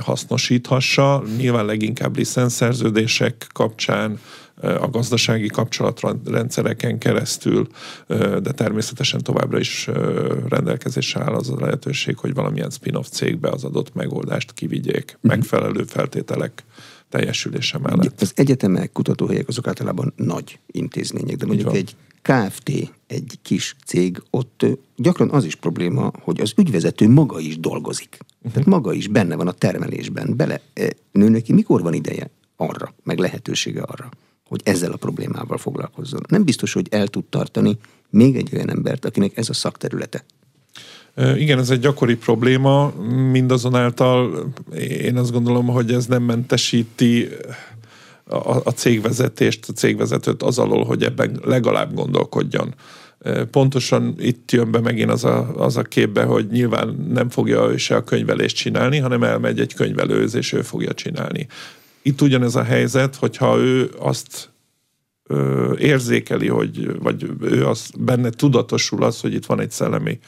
hasznosíthassa. Nyilván leginkább licenszerződések kapcsán, a gazdasági kapcsolatrendszereken keresztül, de természetesen továbbra is rendelkezésre áll az a lehetőség, hogy valamilyen spin-off cégbe az adott megoldást kivigyék uh-huh. megfelelő feltételek teljesülése mellett. Az egyetemek, kutatóhelyek azok általában nagy intézmények, de mondjuk egy KFT, egy kis cég, ott gyakran az is probléma, hogy az ügyvezető maga is dolgozik. Uh-huh. Tehát maga is benne van a termelésben, bele nő neki, mikor van ideje arra, meg lehetősége arra, hogy ezzel a problémával foglalkozzon. Nem biztos, hogy el tud tartani még egy olyan embert, akinek ez a szakterülete. Igen, ez egy gyakori probléma, mindazonáltal én azt gondolom, hogy ez nem mentesíti a, a cégvezetést, a cégvezetőt az alól, hogy ebben legalább gondolkodjon. Pontosan itt jön be megint az a, az a képbe, hogy nyilván nem fogja ő se a könyvelést csinálni, hanem elmegy egy könyvelőz, és ő fogja csinálni. Itt ugyanez a helyzet, hogyha ő azt ö, érzékeli, hogy, vagy ő az, benne tudatosul az, hogy itt van egy szellemi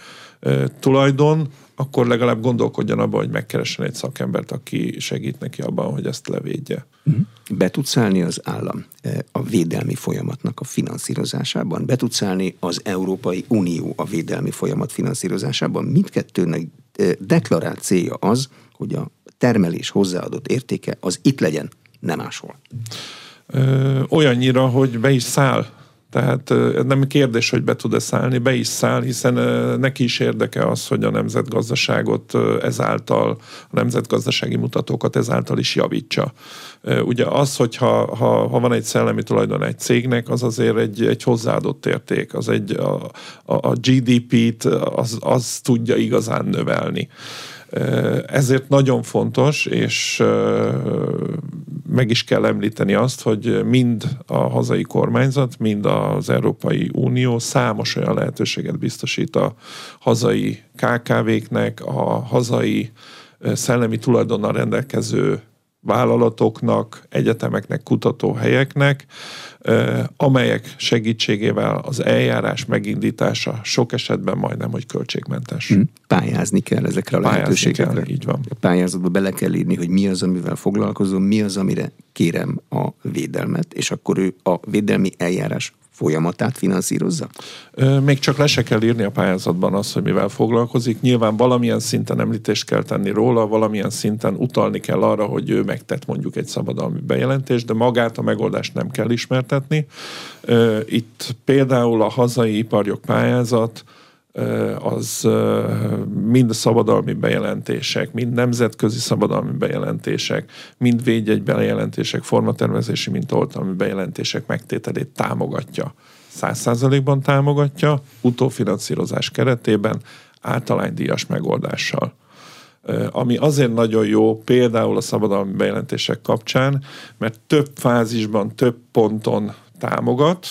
ö, tulajdon, akkor legalább gondolkodjon abban, hogy megkeressen egy szakembert, aki segít neki abban, hogy ezt levédje. Mhm. Be tudsz állni az állam a védelmi folyamatnak a finanszírozásában? Be tudsz állni az Európai Unió a védelmi folyamat finanszírozásában? Mindkettőnek deklarált célja az, hogy a termelés hozzáadott értéke az itt legyen, nem máshol. Ö, olyannyira, hogy be is száll tehát nem kérdés, hogy be tud-e szállni, be is száll, hiszen neki is érdeke az, hogy a nemzetgazdaságot ezáltal, a nemzetgazdasági mutatókat ezáltal is javítsa. Ugye az, hogyha ha, ha van egy szellemi tulajdon egy cégnek, az azért egy, egy hozzáadott érték, az egy a, a, a GDP-t az, az tudja igazán növelni. Ezért nagyon fontos, és meg is kell említeni azt, hogy mind a hazai kormányzat, mind az Európai Unió számos olyan lehetőséget biztosít a hazai KKV-knek, a hazai szellemi tulajdonnal rendelkező vállalatoknak, egyetemeknek, kutatóhelyeknek, amelyek segítségével az eljárás megindítása sok esetben majdnem, hogy költségmentes. Hmm. Pályázni kell ezekre a lehetőségekre. Kell, így van. A pályázatba bele kell írni, hogy mi az, amivel foglalkozom, mi az, amire kérem a védelmet, és akkor ő a védelmi eljárás folyamatát finanszírozza? Még csak le se kell írni a pályázatban azt, hogy mivel foglalkozik. Nyilván valamilyen szinten említést kell tenni róla, valamilyen szinten utalni kell arra, hogy ő megtett mondjuk egy szabadalmi bejelentést, de magát a megoldást nem kell ismertetni. Itt például a hazai iparjog pályázat, az mind szabadalmi bejelentések, mind nemzetközi szabadalmi bejelentések, mind védjegy bejelentések, formatervezési, mint oltalmi bejelentések megtételét támogatja. Száz százalékban támogatja, utófinanszírozás keretében általánydíjas megoldással. Ami azért nagyon jó például a szabadalmi bejelentések kapcsán, mert több fázisban, több ponton támogat,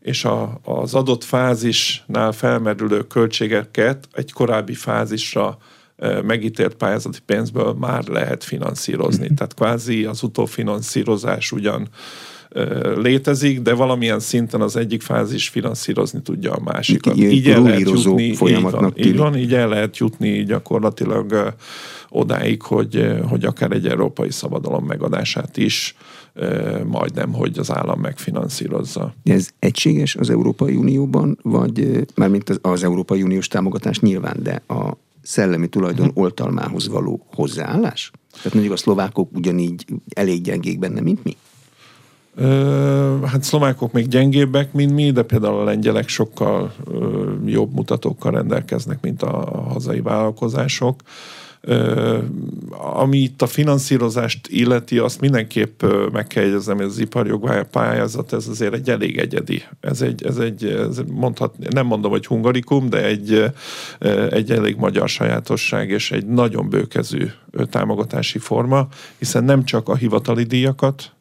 és a, az adott fázisnál felmerülő költségeket egy korábbi fázisra megítélt pályázati pénzből már lehet finanszírozni. Mm-hmm. Tehát kvázi az utófinanszírozás ugyan létezik, de valamilyen szinten az egyik fázis finanszírozni tudja a másikat. Így, így el lehet jutni, így van, így van, így el lehet jutni gyakorlatilag odáig, hogy, hogy akár egy európai szabadalom megadását is majdnem, hogy az állam megfinanszírozza. Ez egységes az Európai Unióban, vagy mármint az, az Európai Uniós támogatás nyilván, de a szellemi tulajdon hm. oltalmához való hozzáállás? Tehát mondjuk a szlovákok ugyanígy elég gyengék benne, mint mi? Hát szlovákok még gyengébbek, mint mi, de például a lengyelek sokkal jobb mutatókkal rendelkeznek, mint a hazai vállalkozások. Ami itt a finanszírozást illeti, azt mindenképp meg kell jegyeznem, hogy az iparjog pályázat, ez azért egy elég egyedi. Ez egy, ez egy ez mondhat, nem mondom, hogy hungarikum, de egy, egy elég magyar sajátosság, és egy nagyon bőkezű támogatási forma, hiszen nem csak a hivatali díjakat,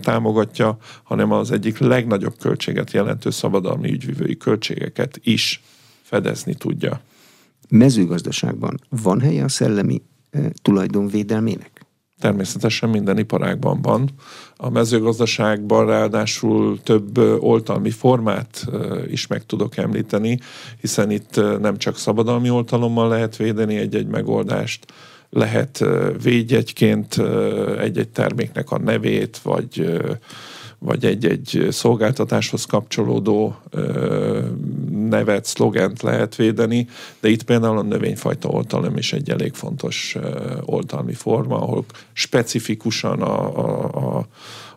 támogatja, hanem az egyik legnagyobb költséget jelentő szabadalmi ügyvívői költségeket is fedezni tudja mezőgazdaságban van helye a szellemi e, tulajdonvédelmének? Természetesen minden iparágban van. A mezőgazdaságban ráadásul több oltalmi formát is meg tudok említeni, hiszen itt nem csak szabadalmi oltalommal lehet védeni egy-egy megoldást, lehet védjegyként egy-egy terméknek a nevét, vagy vagy egy-egy szolgáltatáshoz kapcsolódó ö, nevet, szlogent lehet védeni, de itt például a növényfajta oltalom is egy elég fontos ö, oltalmi forma, ahol specifikusan a, a, a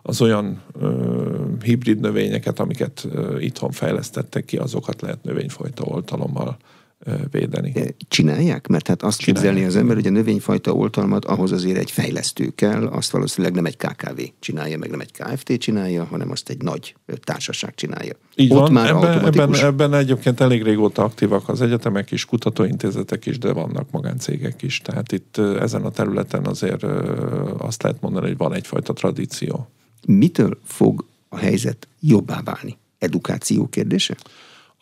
az olyan ö, hibrid növényeket, amiket ö, itthon fejlesztettek ki, azokat lehet növényfajta oltalommal védeni. Csinálják? Mert hát azt Csinálják. képzelni az ember, hogy a növényfajta oltalmat ahhoz azért egy fejlesztő kell, azt valószínűleg nem egy KKV csinálja, meg nem egy KFT csinálja, hanem azt egy nagy társaság csinálja. Így Ott van, már ebben, ebben, ebben egyébként elég régóta aktívak az egyetemek is, kutatóintézetek is, de vannak magáncégek is. Tehát itt ezen a területen azért azt lehet mondani, hogy van egyfajta tradíció. Mitől fog a helyzet jobbá válni? Edukáció kérdése?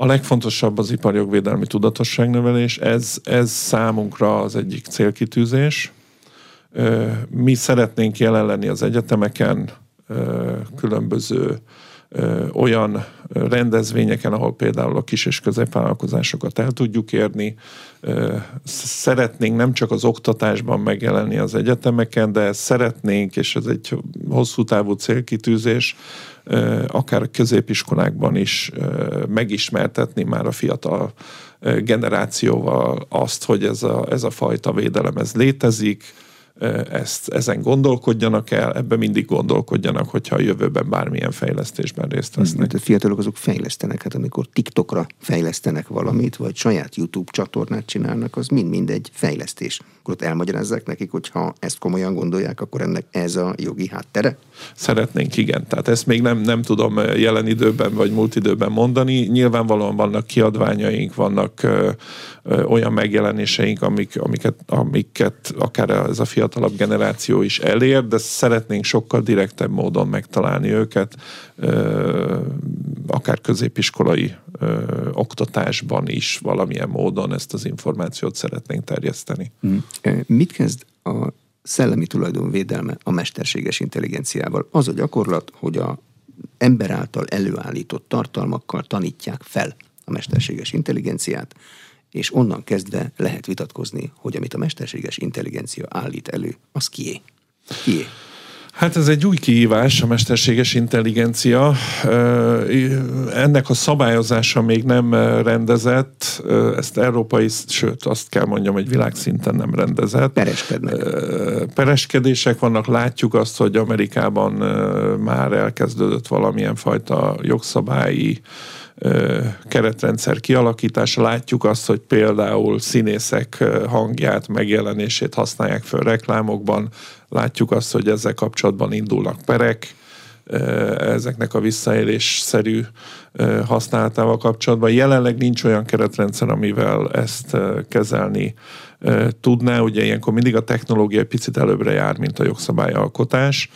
A legfontosabb az iparjogvédelmi tudatosságnövelés, ez, ez számunkra az egyik célkitűzés. Mi szeretnénk jelen lenni az egyetemeken, különböző olyan rendezvényeken, ahol például a kis és középvállalkozásokat el tudjuk érni. Szeretnénk nem csak az oktatásban megjelenni az egyetemeken, de szeretnénk, és ez egy hosszú távú célkitűzés, akár a középiskolákban is megismertetni már a fiatal generációval azt, hogy ez a, ez a fajta védelem ez létezik, ezt, ezen gondolkodjanak el, ebben mindig gondolkodjanak, hogyha a jövőben bármilyen fejlesztésben részt Hmm, vesznek. Hát a fiatalok azok fejlesztenek, hát amikor TikTokra fejlesztenek valamit, vagy saját YouTube csatornát csinálnak, az mind-mind egy fejlesztés. Akkor ott elmagyarázzák nekik, hogy ha ezt komolyan gondolják, akkor ennek ez a jogi háttere? Szeretnénk, igen. Tehát ezt még nem, nem tudom jelen időben vagy múlt időben mondani. Nyilvánvalóan vannak kiadványaink, vannak ö, ö, olyan megjelenéseink, amik, amiket, amiket akár ez a fiatalabb generáció is elér, de szeretnénk sokkal direktebb módon megtalálni őket, akár középiskolai oktatásban is valamilyen módon ezt az információt szeretnénk terjeszteni. Eh, Mit kezd a szellemi tulajdon védelme a mesterséges intelligenciával? Az a gyakorlat, hogy a ember által előállított tartalmakkal tanítják fel a mesterséges intelligenciát, és onnan kezdve lehet vitatkozni, hogy amit a mesterséges intelligencia állít elő, az kié? Kié? Hát ez egy új kihívás, a mesterséges intelligencia. Ennek a szabályozása még nem rendezett, ezt európai, sőt azt kell mondjam, hogy világszinten nem rendezett. Pereskednek. Pereskedések vannak, látjuk azt, hogy Amerikában már elkezdődött valamilyen fajta jogszabályi keretrendszer kialakítása. Látjuk azt, hogy például színészek hangját, megjelenését használják föl reklámokban. Látjuk azt, hogy ezzel kapcsolatban indulnak perek ezeknek a visszaélésszerű használatával kapcsolatban. Jelenleg nincs olyan keretrendszer, amivel ezt kezelni tudná. Ugye ilyenkor mindig a technológia picit előbbre jár, mint a jogszabályalkotás,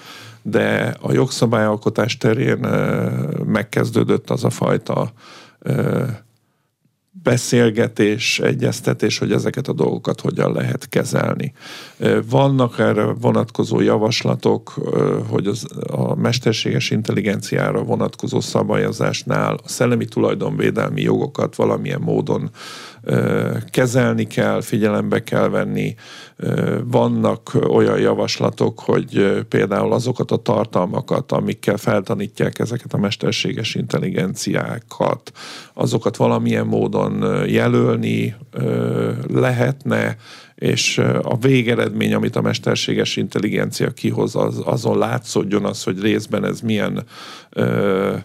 de a jogszabályalkotás terén megkezdődött az a fajta beszélgetés, egyeztetés, hogy ezeket a dolgokat hogyan lehet kezelni. Vannak erre vonatkozó javaslatok, hogy az, a mesterséges intelligenciára vonatkozó szabályozásnál a szellemi tulajdonvédelmi jogokat valamilyen módon kezelni kell, figyelembe kell venni. Vannak olyan javaslatok, hogy például azokat a tartalmakat, amikkel feltanítják ezeket a mesterséges intelligenciákat, azokat valamilyen módon jelölni lehetne, és a végeredmény, amit a mesterséges intelligencia kihoz, az, azon látszódjon az, hogy részben ez milyen ö,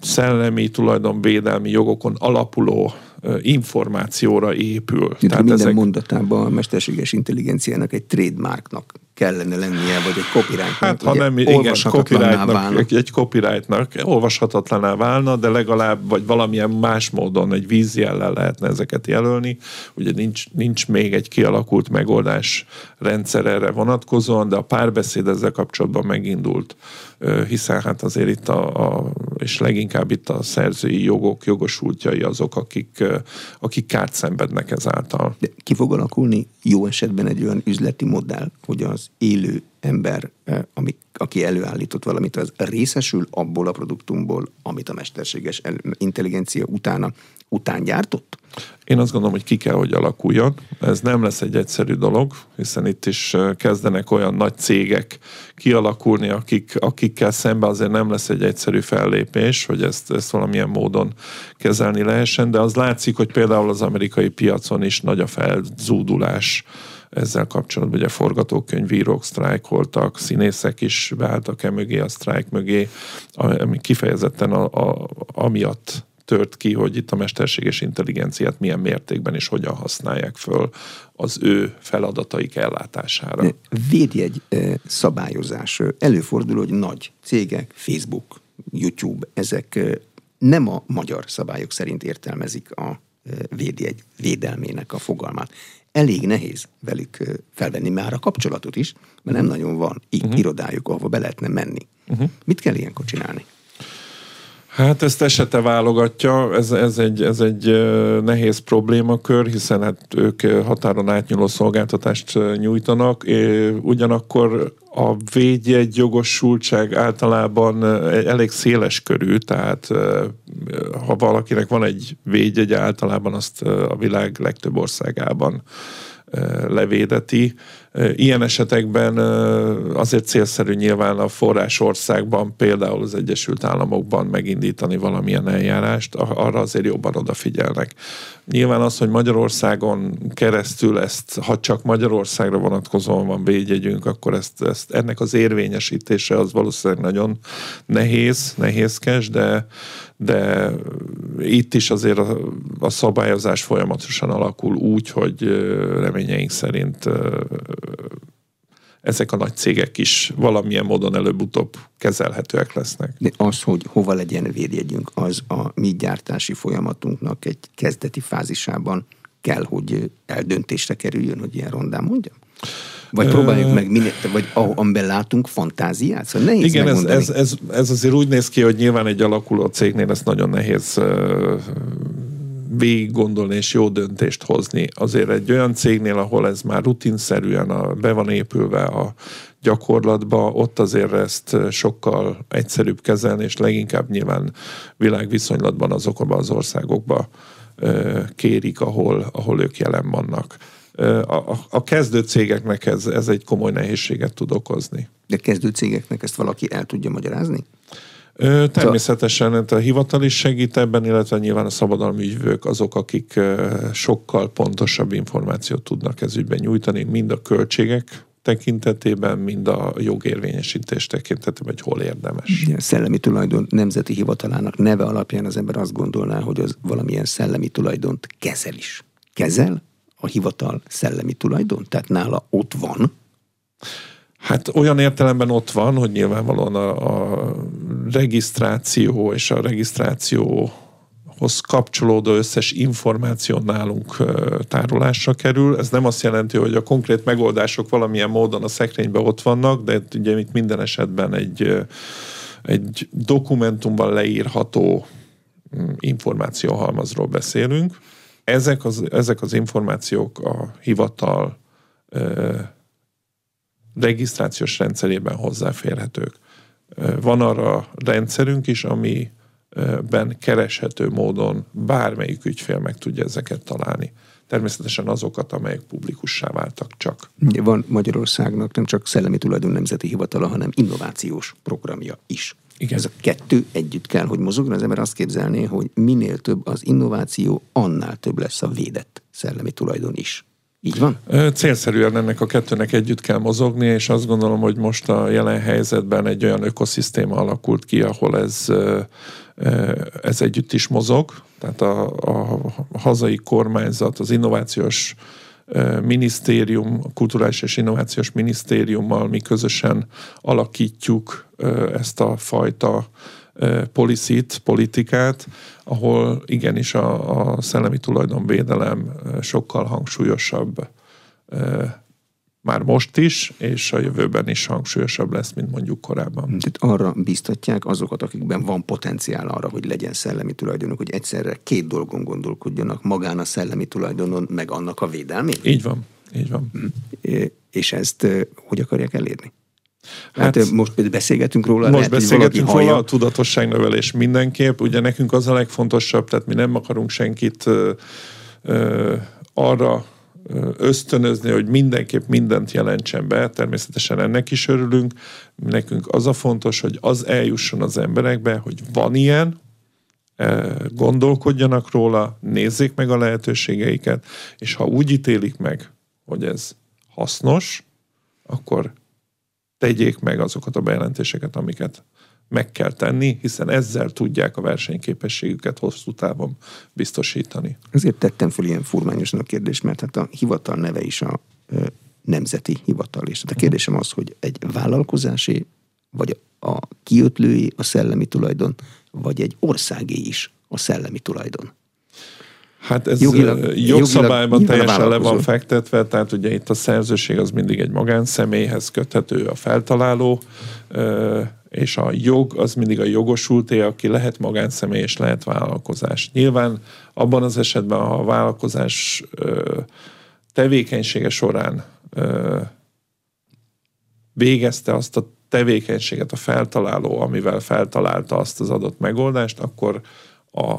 szellemi tulajdonvédelmi jogokon alapuló információra épül. Tehát minden ezek- mondatában a mesterséges intelligenciának egy trademarknak kellene lennie, vagy egy copyrightnak. Hát, ha nem, igen, copyrightnak, egy, egy copyrightnak olvashatatlaná válna, de legalább, vagy valamilyen más módon egy vízjellel lehetne ezeket jelölni. Ugye nincs, nincs még egy kialakult megoldás rendszer erre vonatkozóan, de a párbeszéd ezzel kapcsolatban megindult, hiszen hát azért itt a, a és leginkább itt a szerzői jogok jogosultjai azok, akik, akik kárt szenvednek ezáltal. De ki fog alakulni jó esetben egy olyan üzleti modell, hogy az élő ember, eh, ami, aki előállított valamit, az részesül abból a produktumból, amit a mesterséges el- intelligencia utána után gyártott? Én azt gondolom, hogy ki kell, hogy alakuljon. Ez nem lesz egy egyszerű dolog, hiszen itt is ö, kezdenek olyan nagy cégek kialakulni, akik, akikkel szemben azért nem lesz egy egyszerű fellépés, hogy ezt, ezt valamilyen módon kezelni lehessen, de az látszik, hogy például az amerikai piacon is nagy a felzúdulás ezzel kapcsolatban. Ugye forgatókönyvírók sztrájkoltak, színészek is beálltak e mögé, a sztrájk mögé, ami kifejezetten a, a, amiatt tört ki, hogy itt a mesterséges intelligenciát milyen mértékben és hogyan használják föl az ő feladataik ellátására. Védjegy szabályozás. Előfordul, hogy nagy cégek, Facebook, YouTube, ezek nem a magyar szabályok szerint értelmezik a védjegy védelmének a fogalmát. Elég nehéz velük felvenni már a kapcsolatot is, mert nem nagyon van így uh-huh. irodájuk, ahova be lehetne menni. Uh-huh. Mit kell ilyenkor csinálni? Hát ezt esete válogatja, ez, ez, egy, ez egy nehéz problémakör, hiszen hát ők határon átnyúló szolgáltatást nyújtanak, ugyanakkor a védjegy jogosultság általában elég széles körű, tehát ha valakinek van egy védjegy, általában azt a világ legtöbb országában levédeti. Ilyen esetekben azért célszerű nyilván a forrásországban, például az Egyesült Államokban megindítani valamilyen eljárást, arra azért jobban odafigyelnek. Nyilván az, hogy Magyarországon keresztül ezt, ha csak Magyarországra vonatkozóan van védjegyünk, akkor ezt, ezt ennek az érvényesítése az valószínűleg nagyon nehéz, nehézkes, de de itt is azért a, a szabályozás folyamatosan alakul úgy, hogy reményeink szerint ezek a nagy cégek is valamilyen módon előbb-utóbb kezelhetőek lesznek. De az, hogy hova legyen védjegyünk, az a mi gyártási folyamatunknak egy kezdeti fázisában kell, hogy eldöntésre kerüljön, hogy ilyen rondán mondjam? Vagy próbáljuk meg, minél, vagy amiben látunk fantáziát? Szóval nehéz Igen, ez, ez, ez, ez azért úgy néz ki, hogy nyilván egy alakuló cégnél ez nagyon nehéz végig gondolni és jó döntést hozni. Azért egy olyan cégnél, ahol ez már rutinszerűen a, be van épülve a gyakorlatba, ott azért ezt sokkal egyszerűbb kezelni, és leginkább nyilván világviszonylatban azokban az országokban kérik, ahol, ahol ők jelen vannak a, a kezdő cégeknek ez, ez egy komoly nehézséget tud okozni. De kezdő cégeknek ezt valaki el tudja magyarázni? Természetesen a hivatal is segít ebben, illetve nyilván a szabadalmi ügyvők azok, akik sokkal pontosabb információt tudnak ez ügyben nyújtani, mind a költségek tekintetében, mind a jogérvényesítés tekintetében, hogy hol érdemes. A szellemi tulajdon nemzeti hivatalának neve alapján az ember azt gondolná, hogy az valamilyen szellemi tulajdont kezel is. Kezel? a hivatal szellemi tulajdon? Tehát nála ott van? Hát olyan értelemben ott van, hogy nyilvánvalóan a, a regisztráció és a regisztráció hoz kapcsolódó összes információ nálunk tárolásra kerül. Ez nem azt jelenti, hogy a konkrét megoldások valamilyen módon a szekrényben ott vannak, de ugye itt minden esetben egy, egy dokumentumban leírható mm, információhalmazról beszélünk ezek az, ezek az információk a hivatal regisztrációs rendszerében hozzáférhetők. Van arra rendszerünk is, amiben kereshető módon bármelyik ügyfél meg tudja ezeket találni. Természetesen azokat, amelyek publikussá váltak csak. Van Magyarországnak nem csak szellemi tulajdon nemzeti hivatala, hanem innovációs programja is. Igen. Ez a kettő együtt kell, hogy mozogjon. Az ember azt képzelné, hogy minél több az innováció, annál több lesz a védett szellemi tulajdon is. Így van? Célszerűen ennek a kettőnek együtt kell mozogni, és azt gondolom, hogy most a jelen helyzetben egy olyan ökoszisztéma alakult ki, ahol ez, ez együtt is mozog. Tehát a, a hazai kormányzat, az innovációs minisztérium, a kulturális és innovációs minisztériummal mi közösen alakítjuk ezt a fajta policit, politikát, ahol igenis a, a szellemi tulajdonvédelem sokkal hangsúlyosabb már most is, és a jövőben is hangsúlyosabb lesz, mint mondjuk korábban. Tehát arra biztatják azokat, akikben van potenciál arra, hogy legyen szellemi tulajdonok, hogy egyszerre két dolgon gondolkodjanak, magán a szellemi tulajdonon, meg annak a védelmén? Így van, így van. Hm. És ezt hogy akarják elérni? Hát, hát most beszélgetünk róla. Most lehet, beszélgetünk róla, a tudatosságnövelés mindenképp. Ugye nekünk az a legfontosabb, tehát mi nem akarunk senkit ö, ö, arra ösztönözni, hogy mindenképp mindent jelentsen be, természetesen ennek is örülünk. Nekünk az a fontos, hogy az eljusson az emberekbe, hogy van ilyen, gondolkodjanak róla, nézzék meg a lehetőségeiket, és ha úgy ítélik meg, hogy ez hasznos, akkor tegyék meg azokat a bejelentéseket, amiket meg kell tenni, hiszen ezzel tudják a versenyképességüket hosszú távon biztosítani. Ezért tettem fel ilyen furmányosan a kérdést, mert hát a hivatal neve is a ö, nemzeti hivatal. És hát a kérdésem az, hogy egy vállalkozási, vagy a kiötlői a szellemi tulajdon, vagy egy országé is a szellemi tulajdon. Hát ez jogilag, jogszabályban jogilag teljesen le van fektetve, tehát ugye itt a szerzőség az mindig egy magánszemélyhez köthető a feltaláló, és a jog az mindig a jogosulté, aki lehet magánszemély és lehet vállalkozás. Nyilván abban az esetben, ha a vállalkozás tevékenysége során végezte azt a tevékenységet a feltaláló, amivel feltalálta azt az adott megoldást, akkor a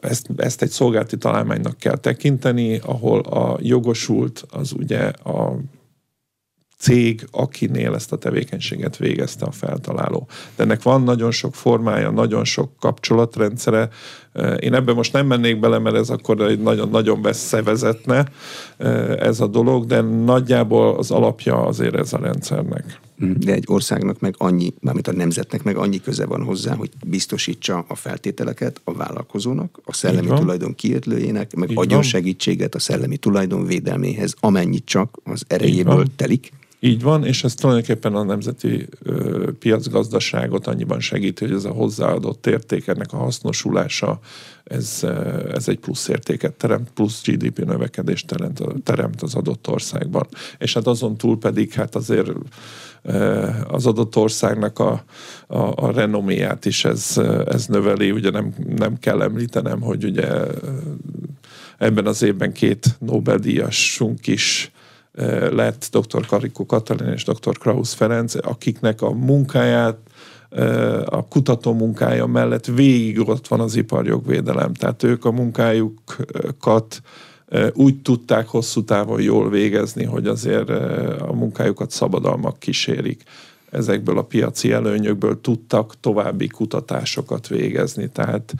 ezt, ezt egy szolgálti találmánynak kell tekinteni, ahol a jogosult az ugye a cég, akinél ezt a tevékenységet végezte a feltaláló. De ennek van nagyon sok formája, nagyon sok kapcsolatrendszere. Én ebben most nem mennék bele, mert ez akkor egy nagyon-nagyon beszévezetne ez a dolog, de nagyjából az alapja azért ez a rendszernek. De egy országnak meg annyi, mármint a nemzetnek meg annyi köze van hozzá, hogy biztosítsa a feltételeket a vállalkozónak, a szellemi tulajdon kiötlőjének, meg Így adjon van. segítséget a szellemi tulajdon védelméhez, amennyit csak az erejéből telik. Így van, és ez tulajdonképpen a nemzeti ö, piacgazdaságot annyiban segíti, hogy ez a hozzáadott érték, ennek a hasznosulása, ez, ez egy plusz értéket teremt, plusz GDP növekedést teremt, teremt az adott országban. És hát azon túl pedig hát azért az adott országnak a, a, a renoméját is ez, ez növeli. Ugye nem, nem kell említenem, hogy ugye ebben az évben két Nobel-díjasunk is lett dr. Karikó Katalin és dr. Krausz Ferenc, akiknek a munkáját a kutató munkája mellett végig ott van az iparjogvédelem. Tehát ők a munkájukat úgy tudták hosszú távon jól végezni, hogy azért a munkájukat szabadalmak kísérik. Ezekből a piaci előnyökből tudtak további kutatásokat végezni. Tehát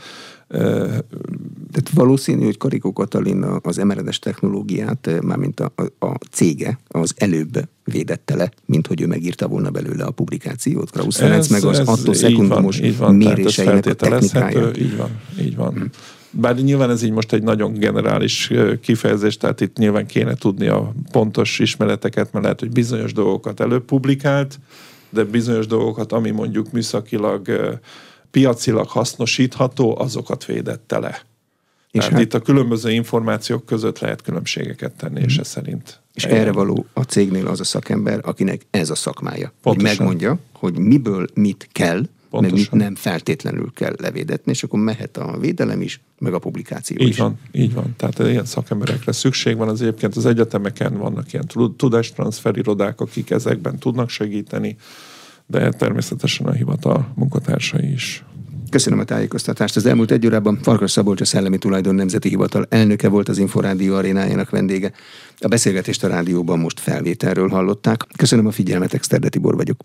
tehát valószínű, hogy Karikó Katalin az emeredes technológiát, mármint a, a, cége, az előbb védette le, mint hogy ő megírta volna belőle a publikációt. Krausz Ferenc meg az attól szekundumos méréseinek a technikája. Így van, így van. Bár nyilván ez így most egy nagyon generális kifejezés, tehát itt nyilván kéne tudni a pontos ismereteket, mert lehet, hogy bizonyos dolgokat előbb publikált, de bizonyos dolgokat, ami mondjuk műszakilag piacilag hasznosítható, azokat védette le. És Tehát hát, itt a különböző információk között lehet különbségeket tenni, és ez szerint. És eljön. erre való a cégnél az a szakember, akinek ez a szakmája. Pontosan. Hogy megmondja, hogy miből mit kell, Pontosan. meg mit nem feltétlenül kell levédetni, és akkor mehet a védelem is, meg a publikáció így is. van, így van. Tehát ilyen szakemberekre szükség van. Az egyébként az egyetemeken vannak ilyen tudástranszferirodák, akik ezekben tudnak segíteni de természetesen a hivatal munkatársai is. Köszönöm a tájékoztatást. Az elmúlt egy órában Farkas Szabolcs a Szellemi Tulajdon Nemzeti Hivatal elnöke volt az Inforádió arénájának vendége. A beszélgetést a rádióban most felvételről hallották. Köszönöm a figyelmet, Exterde Tibor vagyok.